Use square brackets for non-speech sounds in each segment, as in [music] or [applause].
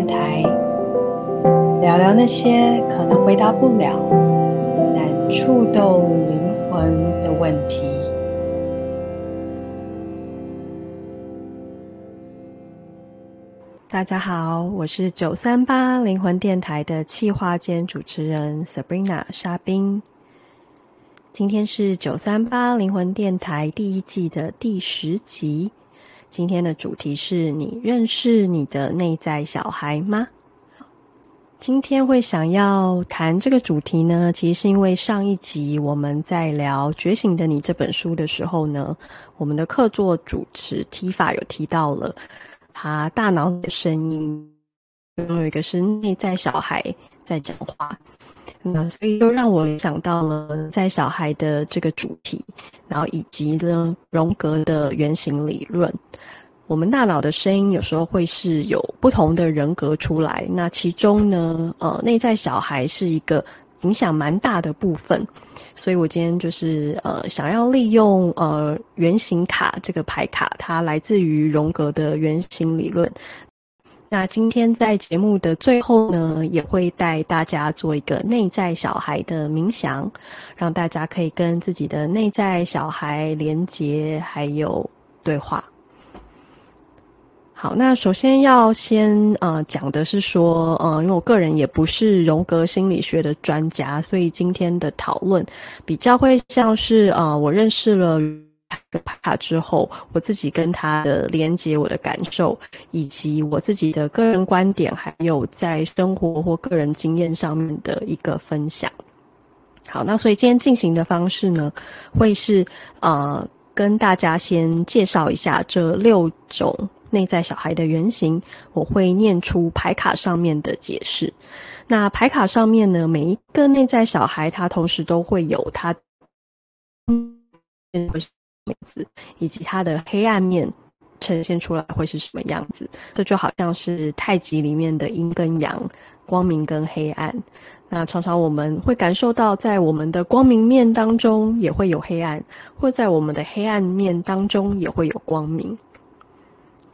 电台，聊聊那些可能回答不了，但触动灵魂的问题。大家好，我是九三八灵魂电台的企划兼主持人 Sabrina 沙冰。今天是九三八灵魂电台第一季的第十集。今天的主题是你认识你的内在小孩吗？今天会想要谈这个主题呢，其实是因为上一集我们在聊《觉醒的你》这本书的时候呢，我们的客座主持 T 法有提到了他大脑的声音，有一个是内在小孩在讲话。那所以就让我联想到了在小孩的这个主题，然后以及呢荣格的原型理论。我们大脑的声音有时候会是有不同的人格出来，那其中呢，呃，内在小孩是一个影响蛮大的部分。所以我今天就是呃想要利用呃原型卡这个牌卡，它来自于荣格的原型理论。那今天在节目的最后呢，也会带大家做一个内在小孩的冥想，让大家可以跟自己的内在小孩连接，还有对话。好，那首先要先呃讲的是说，呃，因为我个人也不是荣格心理学的专家，所以今天的讨论比较会像是呃我认识了。牌卡之后，我自己跟他的连接，我的感受，以及我自己的个人观点，还有在生活或个人经验上面的一个分享。好，那所以今天进行的方式呢，会是呃跟大家先介绍一下这六种内在小孩的原型，我会念出牌卡上面的解释。那牌卡上面呢，每一个内在小孩，他同时都会有他。名字以及它的黑暗面呈现出来会是什么样子？这就好像是太极里面的阴跟阳，光明跟黑暗。那常常我们会感受到，在我们的光明面当中也会有黑暗，或在我们的黑暗面当中也会有光明。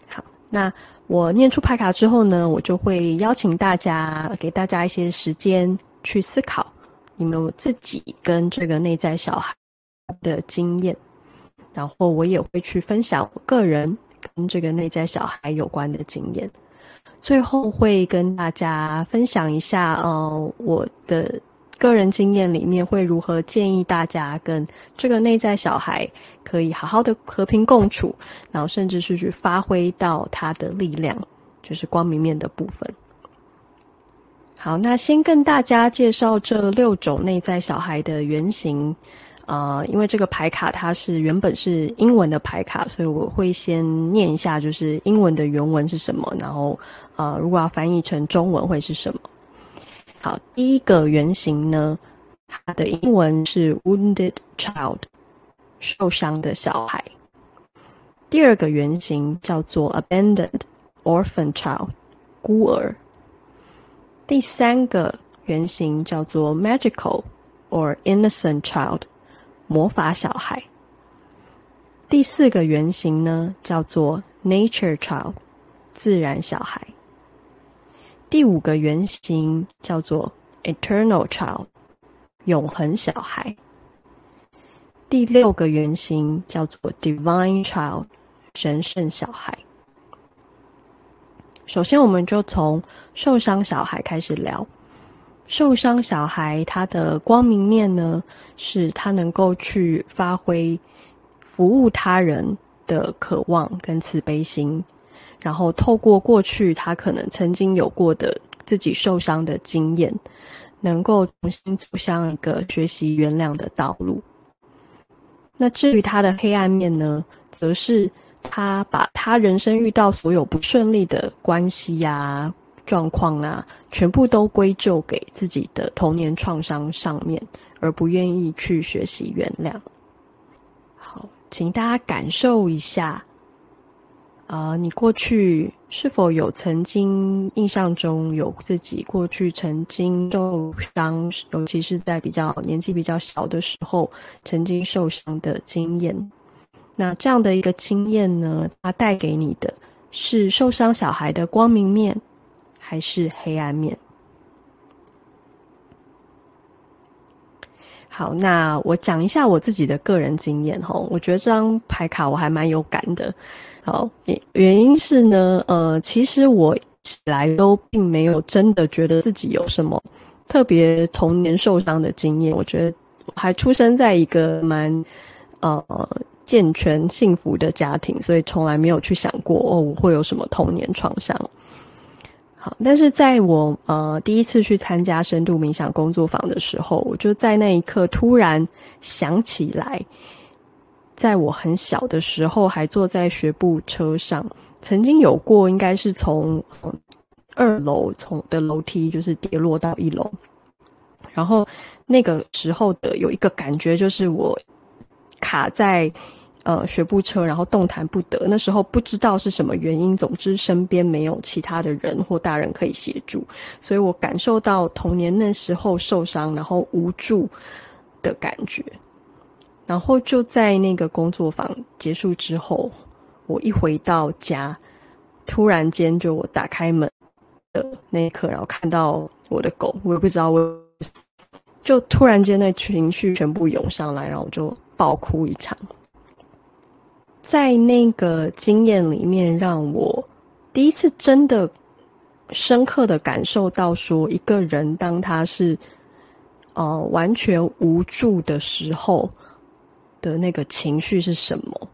好，那我念出牌卡之后呢，我就会邀请大家，给大家一些时间去思考你们自己跟这个内在小孩的经验。然后我也会去分享我个人跟这个内在小孩有关的经验，最后会跟大家分享一下，呃，我的个人经验里面会如何建议大家跟这个内在小孩可以好好的和平共处，然后甚至是去发挥到他的力量，就是光明面的部分。好，那先跟大家介绍这六种内在小孩的原型。呃，因为这个牌卡它是原本是英文的牌卡，所以我会先念一下，就是英文的原文是什么，然后呃，如果要翻译成中文会是什么？好，第一个原型呢，它的英文是 wounded child，受伤的小孩。第二个原型叫做 abandoned orphan child，孤儿。第三个原型叫做 magical or innocent child。魔法小孩。第四个原型呢，叫做 Nature Child，自然小孩。第五个原型叫做 Eternal Child，永恒小孩。第六个原型叫做 Divine Child，神圣小孩。首先，我们就从受伤小孩开始聊。受伤小孩他的光明面呢，是他能够去发挥服务他人的渴望跟慈悲心，然后透过过去他可能曾经有过的自己受伤的经验，能够重新走向一个学习原谅的道路。那至于他的黑暗面呢，则是他把他人生遇到所有不顺利的关系呀、状况啊，全部都归咎给自己的童年创伤上面，而不愿意去学习原谅。好，请大家感受一下，啊、你过去是否有曾经印象中有自己过去曾经受伤，尤其是在比较年纪比较小的时候，曾经受伤的经验？那这样的一个经验呢，它带给你的是受伤小孩的光明面，还是黑暗面？好，那我讲一下我自己的个人经验哈。我觉得这张牌卡我还蛮有感的。好，原因是呢，呃，其实我起来都并没有真的觉得自己有什么特别童年受伤的经验。我觉得我还出生在一个蛮呃健全幸福的家庭，所以从来没有去想过哦，我会有什么童年创伤。但是在我呃第一次去参加深度冥想工作坊的时候，我就在那一刻突然想起来，在我很小的时候，还坐在学步车上，曾经有过，应该是从二楼从的楼梯就是跌落到一楼，然后那个时候的有一个感觉就是我卡在。呃，学步车，然后动弹不得。那时候不知道是什么原因，总之身边没有其他的人或大人可以协助，所以我感受到童年那时候受伤，然后无助的感觉。然后就在那个工作坊结束之后，我一回到家，突然间就我打开门的那一刻，然后看到我的狗，我也不知道我，就突然间那情绪全部涌上来，然后我就爆哭一场。在那个经验里面，让我第一次真的深刻的感受到，说一个人当他是呃完全无助的时候的那个情绪是什么，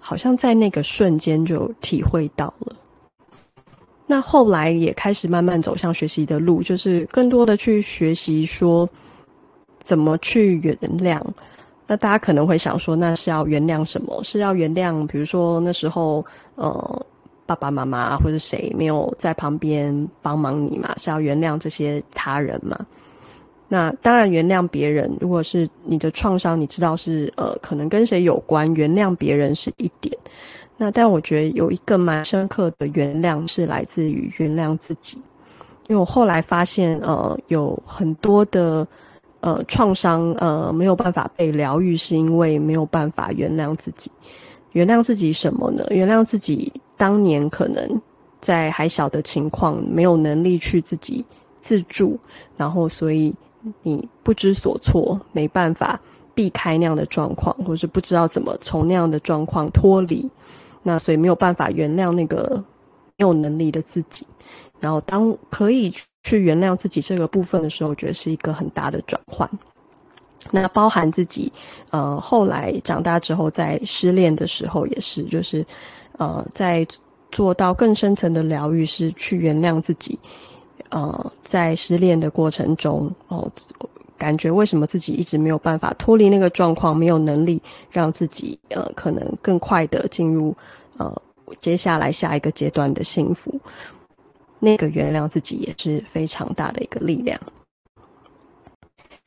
好像在那个瞬间就体会到了。那后来也开始慢慢走向学习的路，就是更多的去学习说怎么去原谅。那大家可能会想说，那是要原谅什么？是要原谅，比如说那时候，呃，爸爸妈妈或者谁没有在旁边帮忙你嘛？是要原谅这些他人嘛？那当然，原谅别人，如果是你的创伤，你知道是呃，可能跟谁有关，原谅别人是一点。那但我觉得有一个蛮深刻的原谅是来自于原谅自己，因为我后来发现，呃，有很多的。呃，创伤呃没有办法被疗愈，是因为没有办法原谅自己。原谅自己什么呢？原谅自己当年可能在还小的情况，没有能力去自己自助，然后所以你不知所措，没办法避开那样的状况，或是不知道怎么从那样的状况脱离，那所以没有办法原谅那个没有能力的自己。然后当可以。去原谅自己这个部分的时候，我觉得是一个很大的转换。那包含自己，呃，后来长大之后，在失恋的时候也是，就是，呃，在做到更深层的疗愈，是去原谅自己。呃，在失恋的过程中，哦，感觉为什么自己一直没有办法脱离那个状况，没有能力让自己，呃，可能更快的进入，呃，接下来下一个阶段的幸福。那个原谅自己也是非常大的一个力量。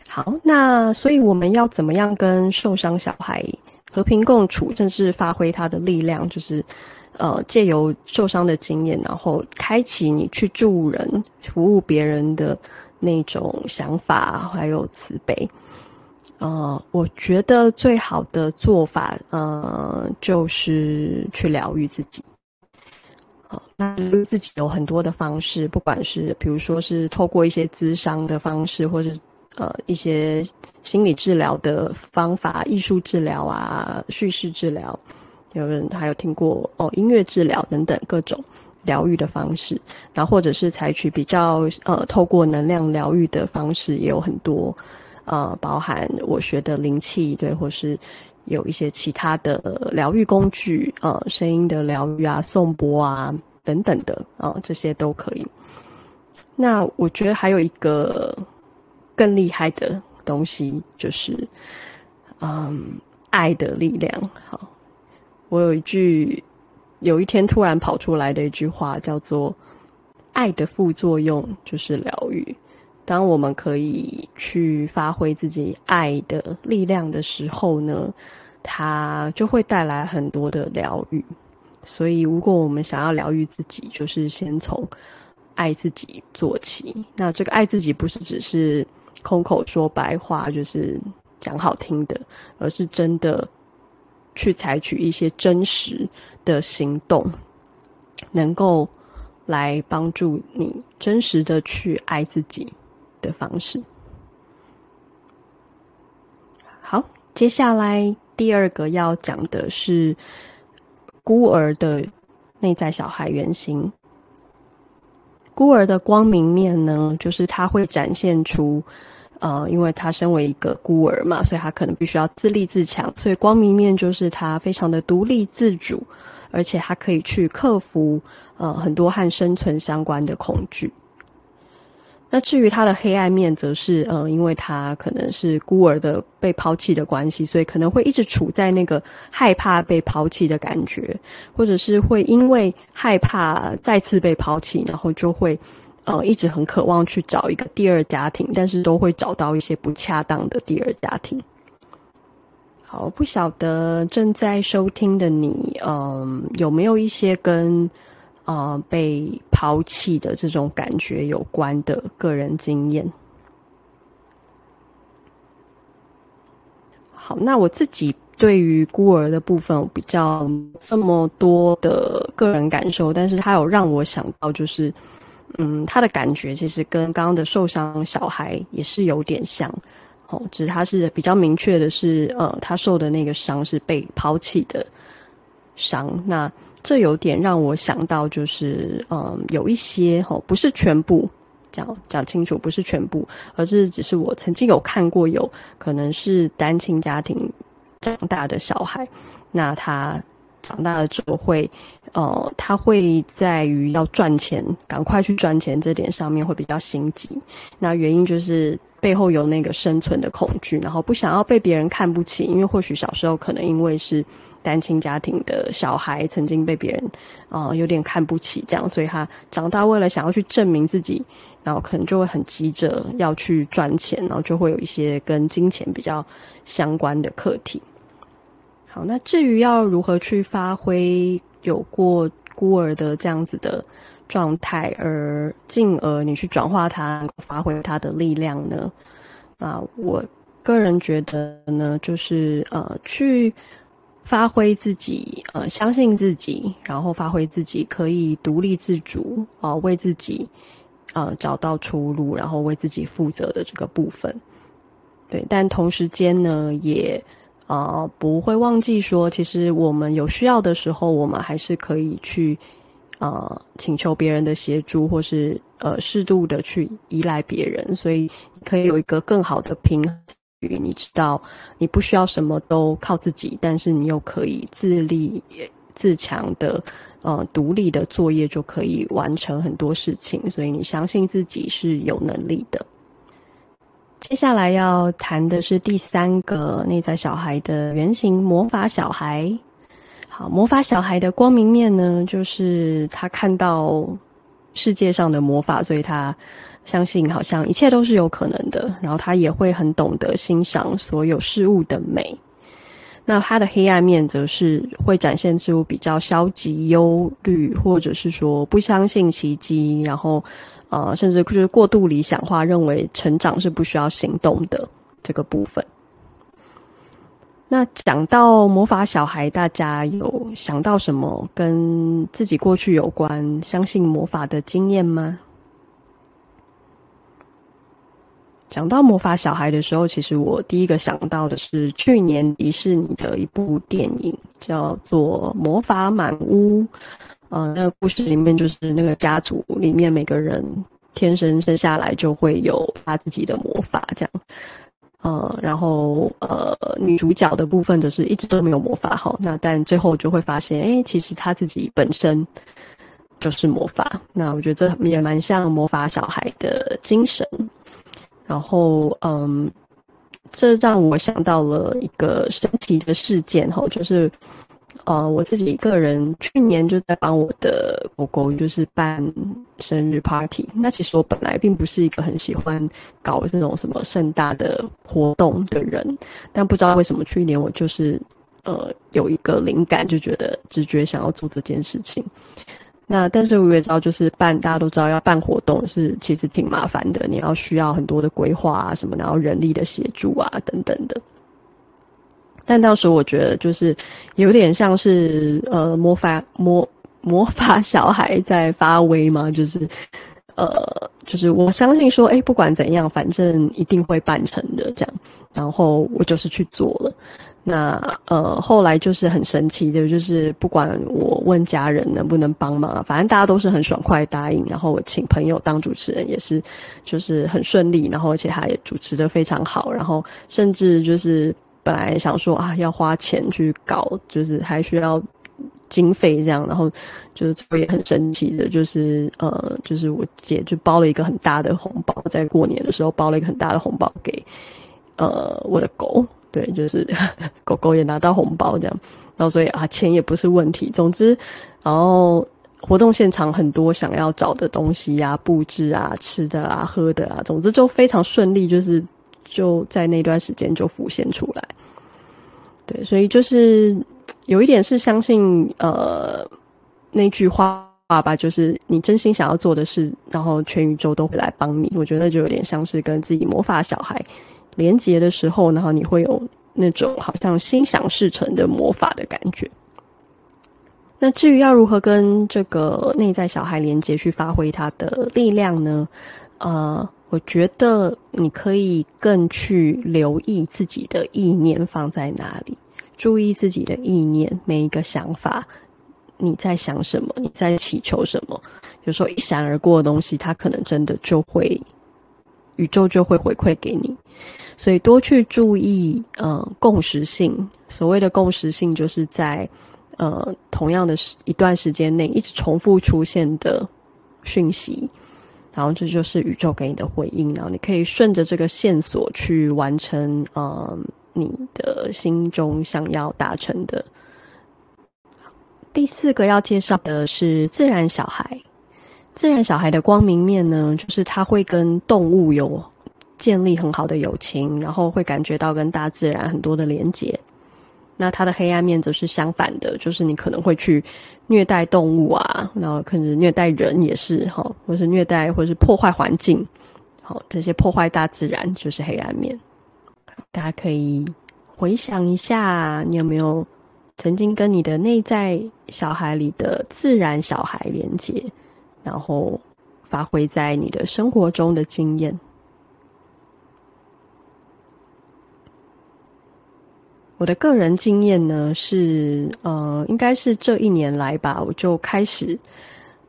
好，那所以我们要怎么样跟受伤小孩和平共处，甚至发挥他的力量？就是，呃，借由受伤的经验，然后开启你去助人、服务别人的那种想法，还有慈悲。呃，我觉得最好的做法，呃，就是去疗愈自己。那自己有很多的方式，不管是比如说是透过一些咨商的方式，或是呃一些心理治疗的方法、艺术治疗啊、叙事治疗，有人还有听过哦音乐治疗等等各种疗愈的方式，然后或者是采取比较呃透过能量疗愈的方式，也有很多呃包含我学的灵气对，或是。有一些其他的疗愈工具，呃，声音的疗愈啊，颂钵啊等等的，啊、呃，这些都可以。那我觉得还有一个更厉害的东西，就是，嗯，爱的力量。好，我有一句，有一天突然跑出来的一句话，叫做“爱的副作用就是疗愈”。当我们可以去发挥自己爱的力量的时候呢，它就会带来很多的疗愈。所以，如果我们想要疗愈自己，就是先从爱自己做起。那这个爱自己不是只是空口说白话，就是讲好听的，而是真的去采取一些真实的行动，能够来帮助你真实的去爱自己的方式。好，接下来第二个要讲的是孤儿的内在小孩原型。孤儿的光明面呢，就是他会展现出，呃，因为他身为一个孤儿嘛，所以他可能必须要自立自强，所以光明面就是他非常的独立自主，而且他可以去克服呃很多和生存相关的恐惧。那至于他的黑暗面，则是，呃，因为他可能是孤儿的被抛弃的关系，所以可能会一直处在那个害怕被抛弃的感觉，或者是会因为害怕再次被抛弃，然后就会，呃，一直很渴望去找一个第二家庭，但是都会找到一些不恰当的第二家庭。好，不晓得正在收听的你，嗯、有没有一些跟呃，被抛弃的这种感觉有关的个人经验。好，那我自己对于孤儿的部分比较这么多的个人感受，但是他有让我想到，就是，嗯，他的感觉其实跟刚刚的受伤小孩也是有点像，哦，只是他是比较明确的是，呃，他受的那个伤是被抛弃的伤，那。这有点让我想到，就是嗯，有一些吼，不是全部讲讲清楚，不是全部，而是只是我曾经有看过，有可能是单亲家庭长大的小孩，那他长大了之后会，呃，他会在于要赚钱，赶快去赚钱这点上面会比较心急。那原因就是背后有那个生存的恐惧，然后不想要被别人看不起，因为或许小时候可能因为是。单亲家庭的小孩曾经被别人啊、有点看不起，这样，所以他长大为了想要去证明自己，然后可能就会很急着要去赚钱，然后就会有一些跟金钱比较相关的课题。好，那至于要如何去发挥有过孤儿的这样子的状态，而进而你去转化它，发挥它的力量呢？啊，我个人觉得呢，就是呃去。发挥自己，呃，相信自己，然后发挥自己可以独立自主，啊、呃，为自己，呃，找到出路，然后为自己负责的这个部分，对。但同时间呢，也，啊、呃，不会忘记说，其实我们有需要的时候，我们还是可以去，呃，请求别人的协助，或是呃，适度的去依赖别人，所以可以有一个更好的平衡。你知道，你不需要什么都靠自己，但是你又可以自立自强的，呃，独立的作业就可以完成很多事情，所以你相信自己是有能力的。接下来要谈的是第三个内在小孩的原型——魔法小孩。好，魔法小孩的光明面呢，就是他看到世界上的魔法，所以他。相信好像一切都是有可能的，然后他也会很懂得欣赏所有事物的美。那他的黑暗面则是会展现出比较消极、忧虑，或者是说不相信奇迹，然后呃，甚至就是过度理想化，认为成长是不需要行动的这个部分。那讲到魔法小孩，大家有想到什么跟自己过去有关、相信魔法的经验吗？讲到魔法小孩的时候，其实我第一个想到的是去年迪士尼的一部电影，叫做《魔法满屋》。呃，那个故事里面就是那个家族里面每个人天生生下来就会有他自己的魔法，这样。呃，然后呃，女主角的部分则是一直都没有魔法哈。那但最后就会发现，哎，其实她自己本身就是魔法。那我觉得这也蛮像魔法小孩的精神。然后，嗯，这让我想到了一个神奇的事件哈，就是，呃，我自己个人去年就在帮我的狗狗就是办生日 party。那其实我本来并不是一个很喜欢搞这种什么盛大的活动的人，但不知道为什么去年我就是，呃，有一个灵感，就觉得直觉想要做这件事情。那但是我也知道，就是办，大家都知道要办活动是其实挺麻烦的，你要需要很多的规划啊什么，然后人力的协助啊等等的。但当时我觉得就是有点像是呃魔法魔魔法小孩在发威嘛？就是，呃，就是我相信说，哎，不管怎样，反正一定会办成的，这样。然后我就是去做了。那呃，后来就是很神奇的，就是不管我问家人能不能帮忙，反正大家都是很爽快答应。然后我请朋友当主持人，也是就是很顺利。然后而且他也主持的非常好。然后甚至就是本来想说啊，要花钱去搞，就是还需要。经费这样，然后就是也很神奇的，就是呃，就是我姐就包了一个很大的红包，在过年的时候包了一个很大的红包给呃我的狗，对，就是 [laughs] 狗狗也拿到红包这样，然后所以啊钱也不是问题，总之，然后活动现场很多想要找的东西呀、啊、布置啊、吃的啊、喝的啊，总之就非常顺利，就是就在那段时间就浮现出来，对，所以就是。有一点是相信，呃，那句话吧，就是你真心想要做的事，然后全宇宙都会来帮你。我觉得就有点像是跟自己魔法小孩连接的时候，然后你会有那种好像心想事成的魔法的感觉。那至于要如何跟这个内在小孩连接，去发挥他的力量呢？呃，我觉得你可以更去留意自己的意念放在哪里。注意自己的意念，每一个想法，你在想什么？你在祈求什么？有时候一闪而过的东西，它可能真的就会，宇宙就会回馈给你。所以多去注意，呃，共识性。所谓的共识性，就是在呃同样的时一段时间内，一直重复出现的讯息，然后这就是宇宙给你的回应。然后你可以顺着这个线索去完成，嗯、呃。你的心中想要达成的。第四个要介绍的是自然小孩。自然小孩的光明面呢，就是他会跟动物有建立很好的友情，然后会感觉到跟大自然很多的连结。那他的黑暗面则是相反的，就是你可能会去虐待动物啊，然后可能虐待人也是哈，或是虐待，或是破坏环境，好，这些破坏大自然就是黑暗面。大家可以回想一下，你有没有曾经跟你的内在小孩里的自然小孩连接，然后发挥在你的生活中的经验？我的个人经验呢，是呃，应该是这一年来吧，我就开始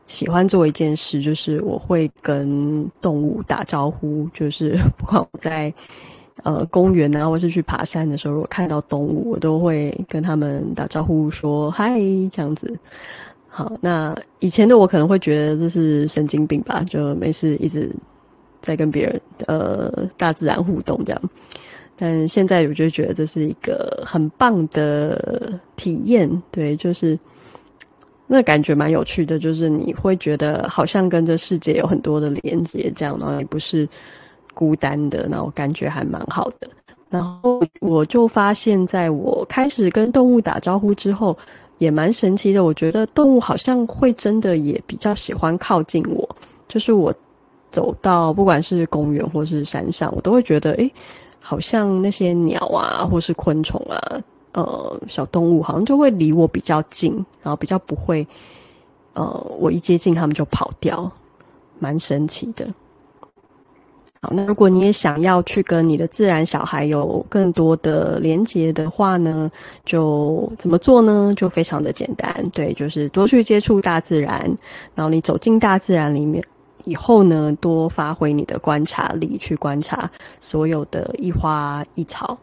喜欢做一件事，就是我会跟动物打招呼，就是 [laughs] 不管我在。呃，公园啊，或是去爬山的时候，如果看到动物，我都会跟他们打招呼，说嗨，这样子。好，那以前的我可能会觉得这是神经病吧，就没事一直在跟别人呃大自然互动这样。但现在我就觉得这是一个很棒的体验，对，就是那感觉蛮有趣的，就是你会觉得好像跟这世界有很多的连接，这样，然后也不是。孤单的，然后感觉还蛮好的。然后我就发现，在我开始跟动物打招呼之后，也蛮神奇的。我觉得动物好像会真的也比较喜欢靠近我。就是我走到不管是公园或是山上，我都会觉得，诶，好像那些鸟啊，或是昆虫啊，呃，小动物好像就会离我比较近，然后比较不会，呃，我一接近它们就跑掉，蛮神奇的。好，那如果你也想要去跟你的自然小孩有更多的连结的话呢，就怎么做呢？就非常的简单，对，就是多去接触大自然，然后你走进大自然里面以后呢，多发挥你的观察力，去观察所有的一花一草，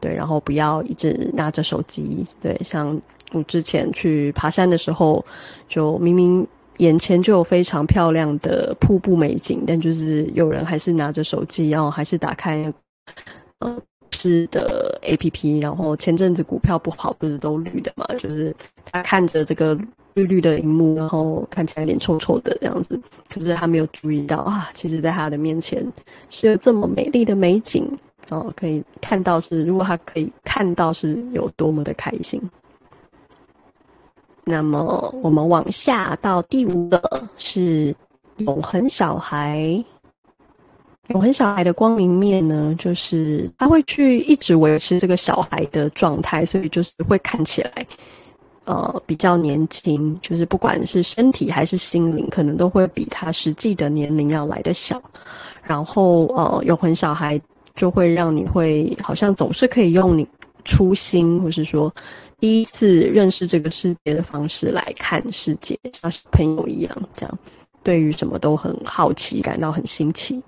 对，然后不要一直拿着手机，对，像我之前去爬山的时候，就明明。眼前就有非常漂亮的瀑布美景，但就是有人还是拿着手机，然后还是打开嗯是的 APP，然后前阵子股票不好，不是都绿的嘛？就是他看着这个绿绿的荧幕，然后看起来有点臭臭的这样子，可是他没有注意到啊，其实在他的面前是有这么美丽的美景，然后可以看到是，如果他可以看到是有多么的开心。那么我们往下到第五个是永恒小孩。永恒小孩的光明面呢，就是他会去一直维持这个小孩的状态，所以就是会看起来，呃比较年轻，就是不管是身体还是心灵，可能都会比他实际的年龄要来得小。然后呃，永恒小孩就会让你会好像总是可以用你初心，或是说第一次认识这个世界的方式来看世界，像小朋友一样这样，对于什么都很好奇，感到很新奇。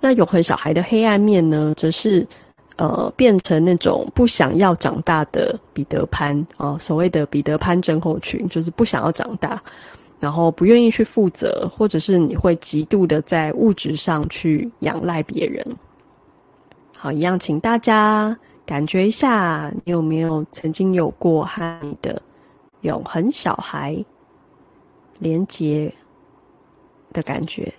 那永恒小孩的黑暗面呢，则是呃变成那种不想要长大的彼得潘啊、所谓的彼得潘症候群，就是不想要长大，然后不愿意去负责，或者是你会极度的在物质上去仰赖别人。好，一样，请大家感觉一下，你有没有曾经有过和你的永恒小孩连接的感觉？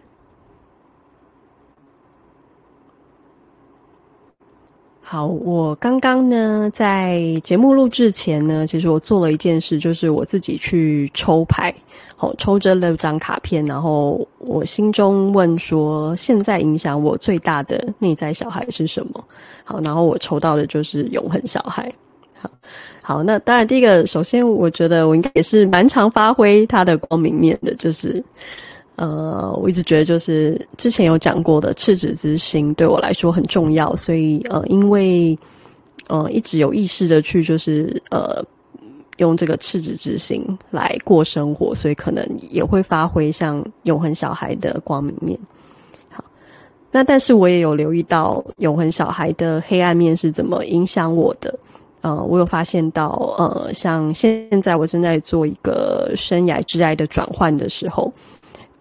好，我刚刚呢，在节目录制前呢，其实我做了一件事，就是我自己去抽牌，哦，抽着六张卡片，然后我心中问说，现在影响我最大的内在小孩是什么？好，然后我抽到的就是永恒小孩。好，好，那当然，第一个，首先我觉得我应该也是蛮常发挥他的光明面的，就是。呃，我一直觉得就是之前有讲过的赤子之心对我来说很重要，所以呃，因为呃一直有意识的去就是呃用这个赤子之心来过生活，所以可能也会发挥像永恒小孩的光明面。好，那但是我也有留意到永恒小孩的黑暗面是怎么影响我的。呃，我有发现到呃，像现在我正在做一个生涯挚爱的转换的时候。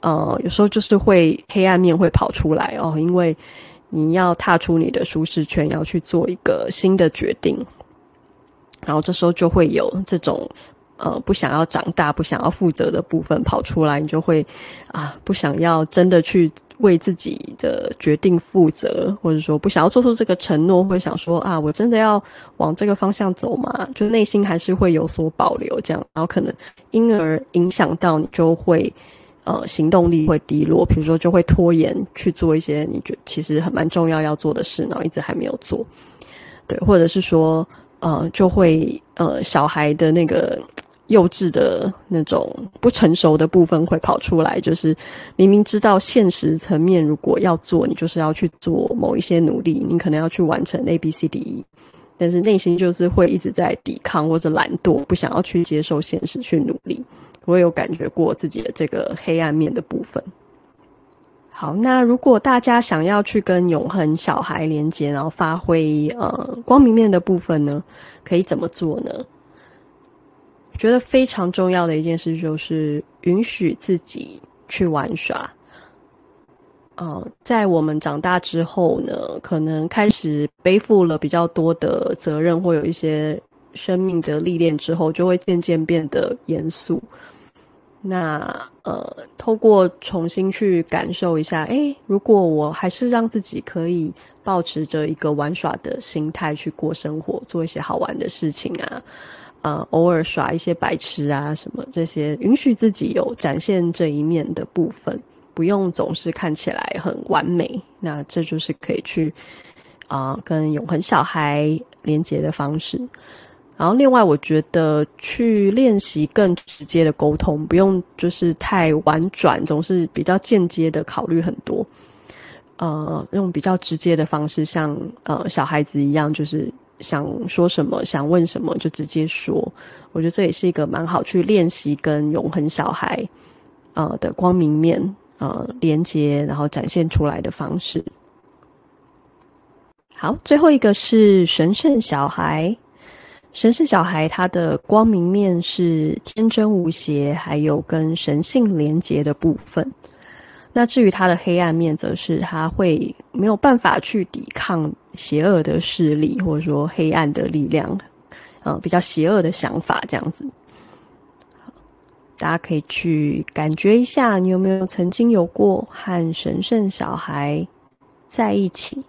呃，有时候就是会黑暗面会跑出来哦，因为你要踏出你的舒适圈，要去做一个新的决定，然后这时候就会有这种呃不想要长大、不想要负责的部分跑出来，你就会啊不想要真的去为自己的决定负责，或者说不想要做出这个承诺，会想说啊，我真的要往这个方向走吗？就内心还是会有所保留，这样，然后可能因而影响到你，就会。呃，行动力会低落，比如说就会拖延去做一些你觉其实还蛮重要要做的事，然后一直还没有做，对，或者是说，呃，就会呃，小孩的那个幼稚的那种不成熟的部分会跑出来，就是明明知道现实层面如果要做，你就是要去做某一些努力，你可能要去完成 A B C D E，但是内心就是会一直在抵抗或者懒惰，不想要去接受现实去努力。我有感觉过自己的这个黑暗面的部分。好，那如果大家想要去跟永恒小孩连接，然后发挥呃光明面的部分呢，可以怎么做呢？觉得非常重要的一件事就是允许自己去玩耍。呃，在我们长大之后呢，可能开始背负了比较多的责任，或有一些生命的历练之后，就会渐渐变得严肃。那呃，透过重新去感受一下，诶，如果我还是让自己可以抱持着一个玩耍的心态去过生活，做一些好玩的事情啊，呃，偶尔耍一些白痴啊，什么这些，允许自己有展现这一面的部分，不用总是看起来很完美。那这就是可以去啊，跟永恒小孩连接的方式。然后，另外，我觉得去练习更直接的沟通，不用就是太婉转，总是比较间接的考虑很多。呃，用比较直接的方式，像呃小孩子一样，就是想说什么、想问什么就直接说。我觉得这也是一个蛮好去练习跟永恒小孩呃的光明面呃连接，然后展现出来的方式。好，最后一个是神圣小孩。神圣小孩，他的光明面是天真无邪，还有跟神性连结的部分。那至于他的黑暗面，则是他会没有办法去抵抗邪恶的势力，或者说黑暗的力量，呃，比较邪恶的想法这样子。大家可以去感觉一下，你有没有曾经有过和神圣小孩在一起，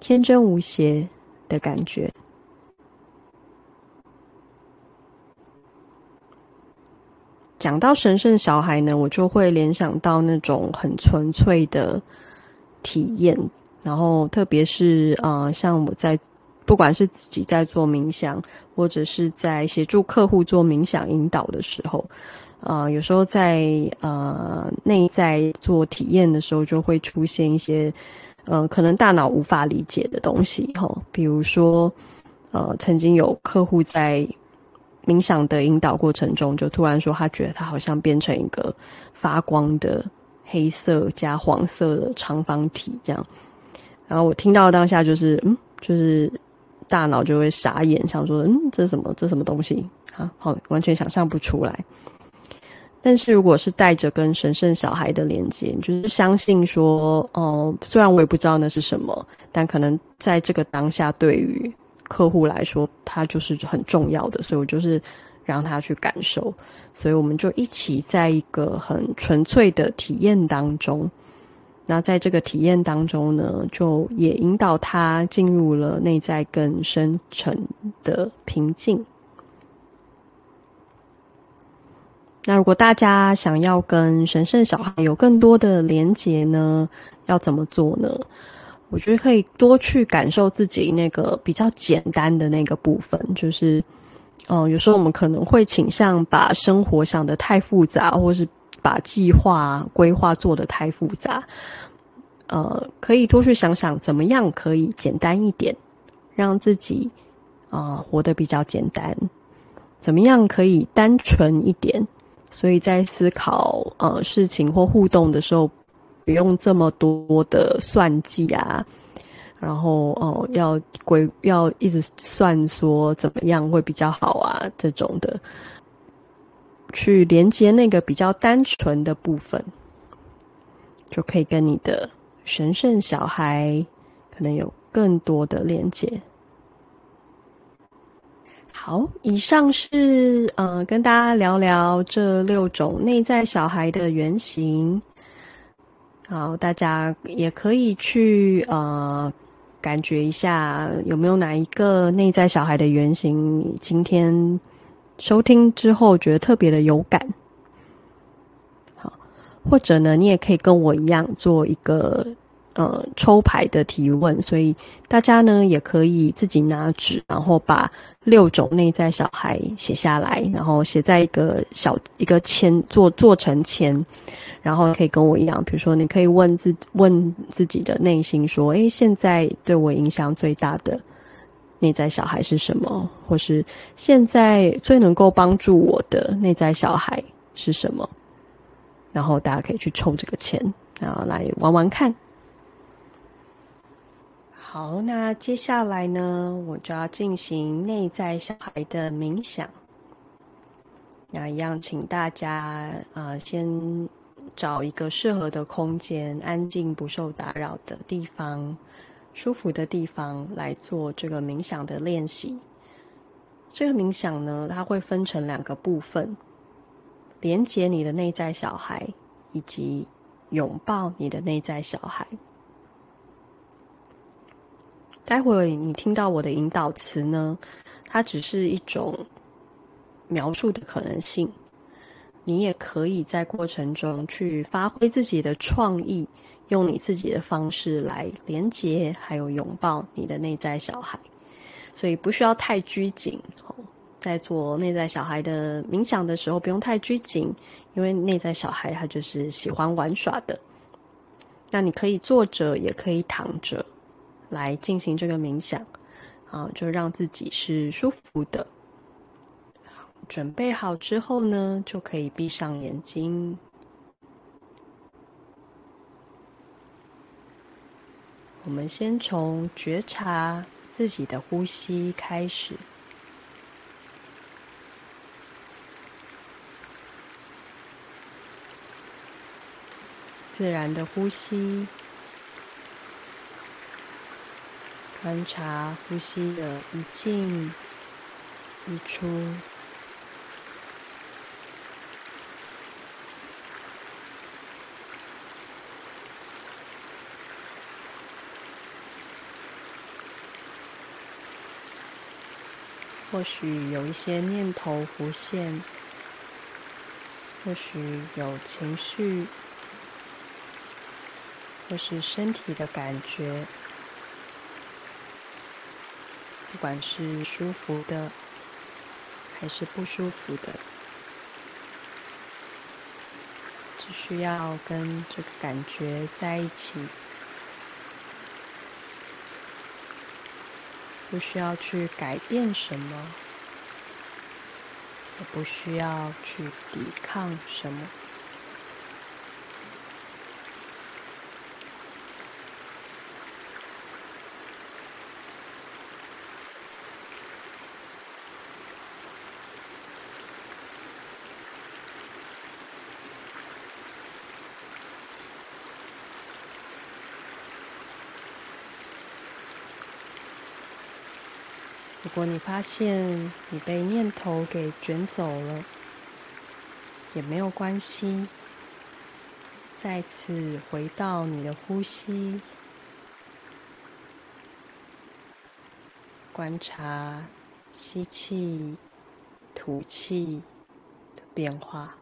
天真无邪的感觉。讲到神圣小孩呢，我就会联想到那种很纯粹的体验，然后特别是呃，像我在不管是自己在做冥想，或者是在协助客户做冥想引导的时候，呃，有时候在呃内在做体验的时候，就会出现一些呃可能大脑无法理解的东西，哈，比如说呃曾经有客户在冥想的引导过程中，就突然说他觉得他好像变成一个发光的黑色加黄色的长方体这样，然后我听到当下就是嗯，就是。大脑就会傻眼，想说：“嗯，这什么？这什么东西？啊，好，完全想象不出来。”但是如果是带着跟神圣小孩的连接，就是相信说：“哦，虽然我也不知道那是什么，但可能在这个当下，对于客户来说，它就是很重要的。”所以我就是让他去感受，所以我们就一起在一个很纯粹的体验当中。那在这个体验当中呢，就也引导他进入了内在更深沉的平静。那如果大家想要跟神圣小孩有更多的连结呢，要怎么做呢？我觉得可以多去感受自己那个比较简单的那个部分，就是，嗯、有时候我们可能会倾向把生活想得太复杂，或是。把计划规划做得太复杂，呃，可以多去想想怎么样可以简单一点，让自己啊、活得比较简单。怎么样可以单纯一点？所以在思考呃事情或互动的时候，不用这么多的算计啊，然后哦、要规要一直算说怎么样会比较好啊这种的。去连接那个比较单纯的部分，就可以跟你的神圣小孩可能有更多的连接。好，以上是呃跟大家聊聊这六种内在小孩的原型。好，大家也可以去呃感觉一下有没有哪一个内在小孩的原型，今天。收听之后觉得特别的有感，好，或者呢，你也可以跟我一样做一个呃抽牌的提问，所以大家呢也可以自己拿纸，然后把六种内在小孩写下来，然后写在一个小一个签做做成签，然后可以跟我一样，比如说你可以问自问自己的内心说，诶，现在对我影响最大的。内在小孩是什么？或是现在最能够帮助我的内在小孩是什么？然后大家可以去抽这个签，然后来玩玩看。好，那接下来呢，我就要进行内在小孩的冥想。那一样，请大家啊、先找一个适合的空间，安静不受打扰的地方。舒服的地方来做这个冥想的练习。这个冥想呢，它会分成两个部分：连接你的内在小孩，以及拥抱你的内在小孩。待会你听到我的引导词呢，它只是一种描述的可能性。你也可以在过程中去发挥自己的创意。用你自己的方式来连接，还有拥抱你的内在小孩，所以不需要太拘谨。在做内在小孩的冥想的时候，不用太拘谨，因为内在小孩他就是喜欢玩耍的。那你可以坐着，也可以躺着来进行这个冥想，啊，就让自己是舒服的。准备好之后呢，就可以闭上眼睛。我们先从觉察自己的呼吸开始，自然的呼吸，观察呼吸的一进一出。或许有一些念头浮现，或许有情绪，或是身体的感觉，不管是舒服的还是不舒服的，只需要跟这个感觉在一起，不需要去改变什么，也不需要去抵抗什么。如果你发现你被念头给卷走了，也没有关系。再次回到你的呼吸，观察吸气、吐气的变化。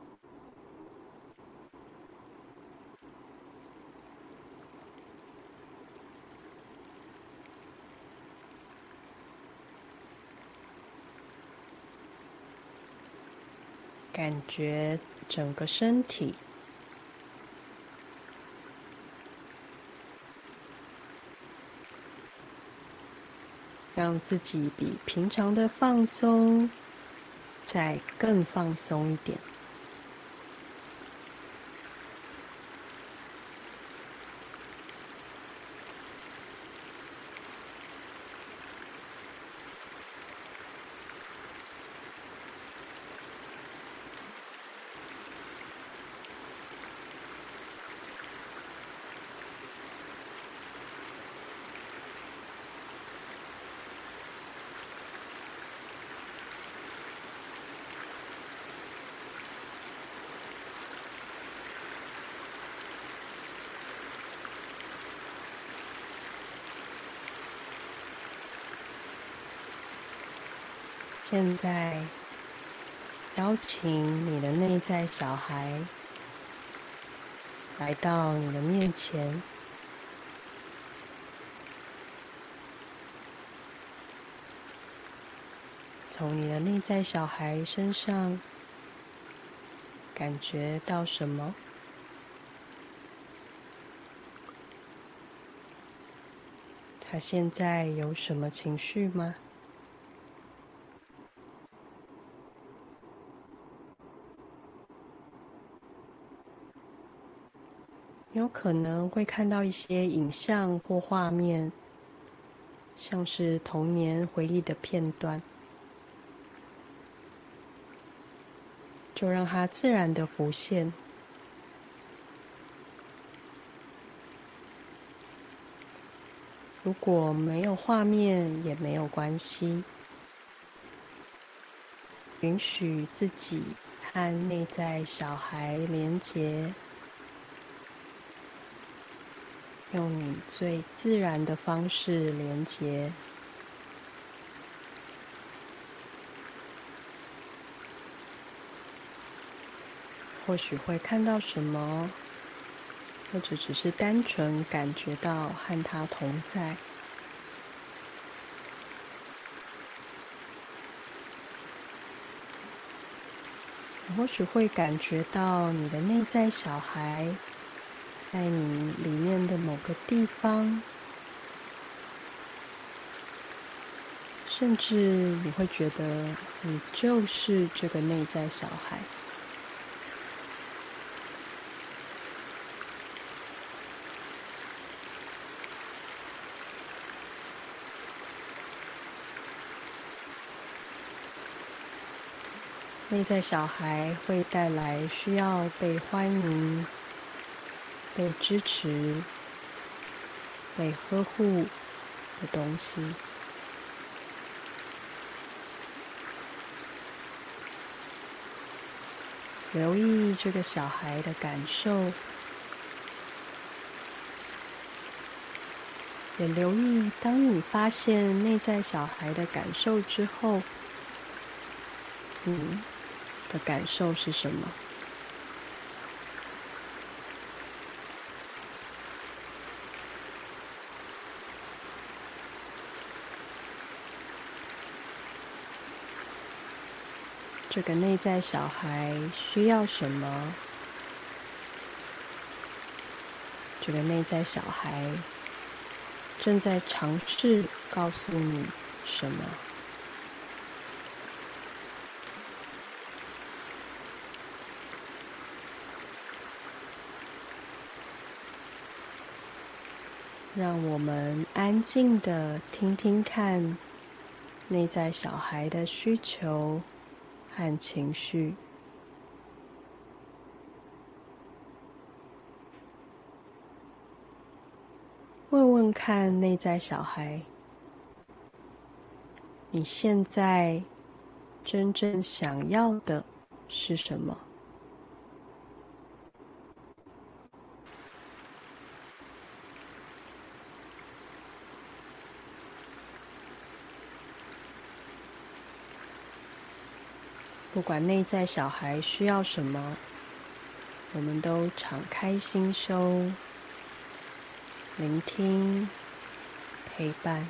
感觉整个身体，让自己比平常的放松，再更放松一点。现在，邀请你的内在小孩来到你的面前，从你的内在小孩身上感觉到什么？他现在有什么情绪吗？有可能会看到一些影像或画面，像是童年回忆的片段，就让它自然的浮现。如果没有画面也没有关系，允许自己和内在小孩连结。用你最自然的方式连接，或许会看到什么，或者只是单纯感觉到和他同在。或许会感觉到你的内在小孩。在你里面的某个地方，甚至你会觉得你就是这个内在小孩。内在小孩会带来需要被欢迎。被支持、被呵护的东西，留意这个小孩的感受，也留意当你发现内在小孩的感受之后，你的感受是什么？这个内在小孩需要什么？这个内在小孩正在尝试告诉你什么？让我们安静的听听看内在小孩的需求和情绪，问问看内在小孩，你现在真正想要的是什么？不管内在小孩需要什么，我们都敞开心胸，聆听，陪伴。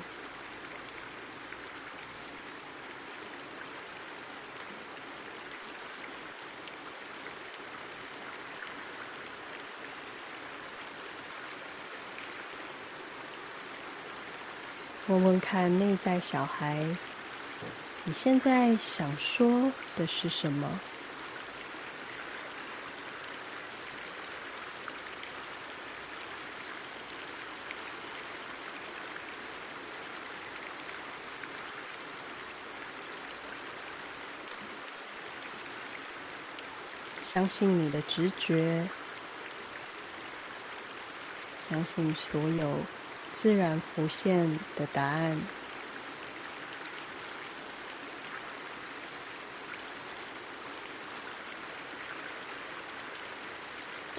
问问看内在小孩。你现在想说的是什么？相信你的直觉，相信所有自然浮现的答案。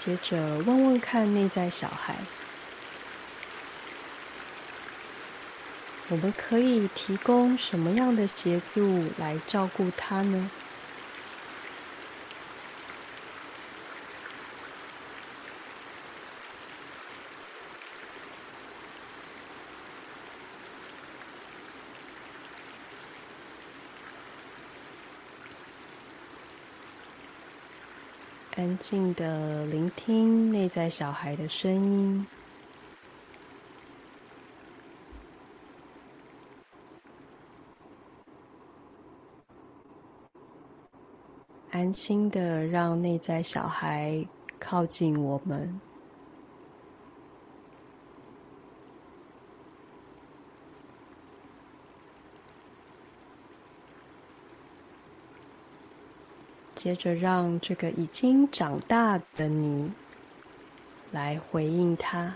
接着问问看内在小孩，我们可以提供什么样的协助来照顾他呢？安静的聆听内在小孩的声音，安心的让内在小孩靠近我们。接着，让这个已经长大的你来回应他。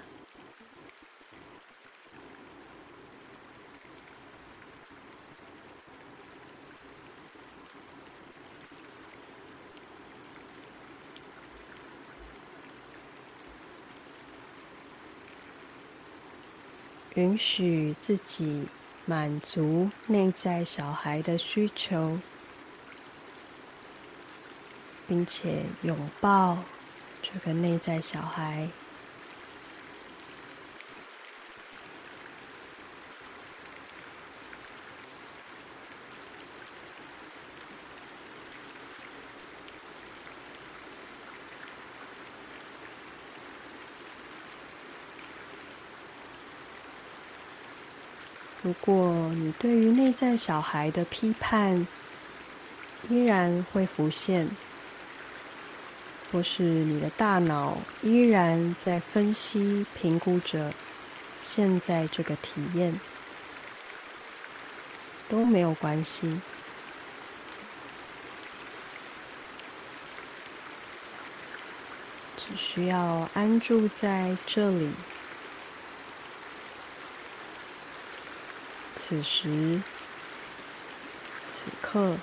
允许自己满足内在小孩的需求。并且拥抱这个内在小孩。如果你对于内在小孩的批判依然会浮现，或是你的大脑依然在分析、评估着现在这个体验，都没有关系，只需要安住在这里，此时此刻，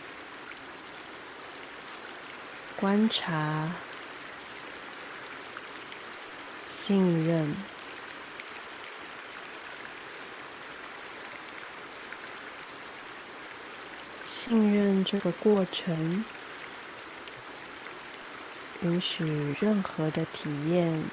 观察。信任，信任这个过程，允许任何的体验，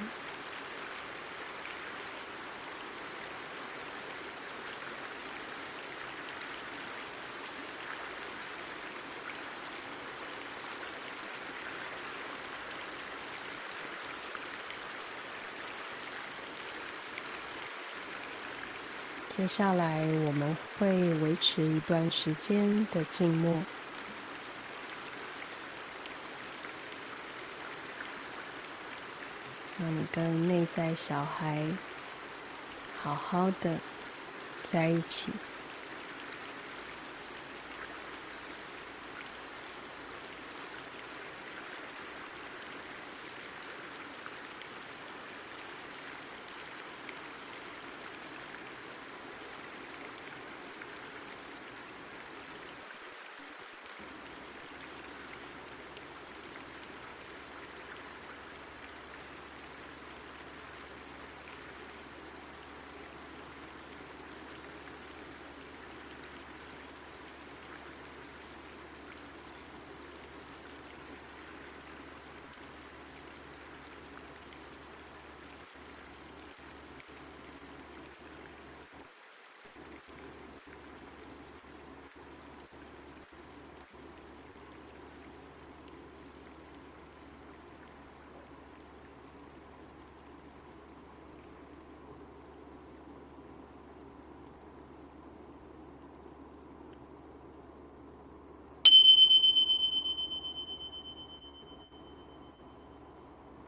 接下来我们会维持一段时间的静默，让你跟内在小孩好好的在一起。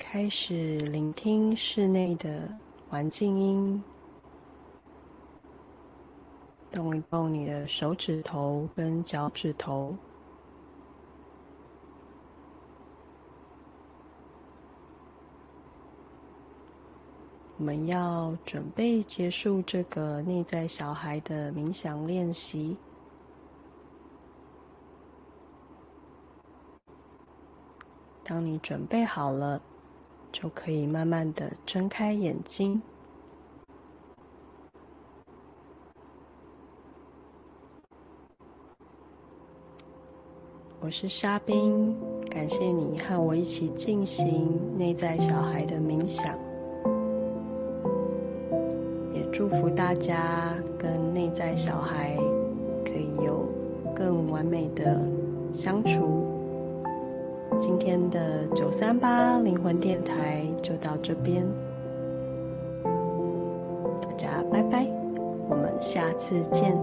开始聆听室内的环境音，动一动你的手指头跟脚趾头。我们要准备结束这个内在小孩的冥想练习。当你准备好了。就可以慢慢的睁开眼睛。我是沙冰，感谢你和我一起进行内在小孩的冥想，也祝福大家跟内在小孩可以有更完美的相处。今天的九三八灵魂电台就到这边，大家拜拜，我们下次见。